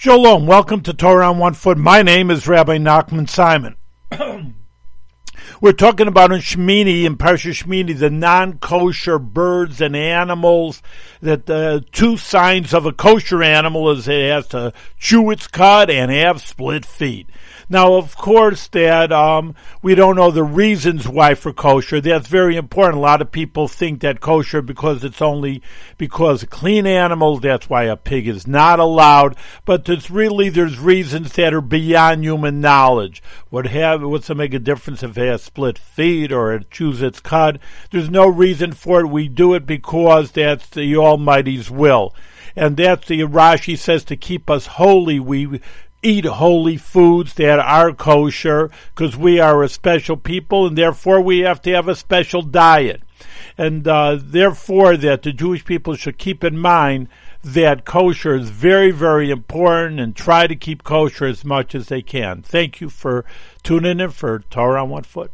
Shalom, welcome to Torah on One Foot. My name is Rabbi Nachman Simon. We're talking about in Shemini, in Parsha Shemini, the non-kosher birds and animals. That the two signs of a kosher animal is it has to chew its cud and have split feet. Now, of course, that um, we don't know the reasons why for kosher. That's very important. A lot of people think that kosher because it's only because clean animals. That's why a pig is not allowed. But there's really there's reasons that are beyond human knowledge. What have what's to make a difference if it has split feet or chews its cud? There's no reason for it. We do it because that's the Almighty's will and that's the Rashi says to keep us holy. We eat holy foods that are kosher because we are a special people and therefore we have to have a special diet. And uh, therefore, that the Jewish people should keep in mind that kosher is very, very important and try to keep kosher as much as they can. Thank you for tuning in for Torah on One Foot.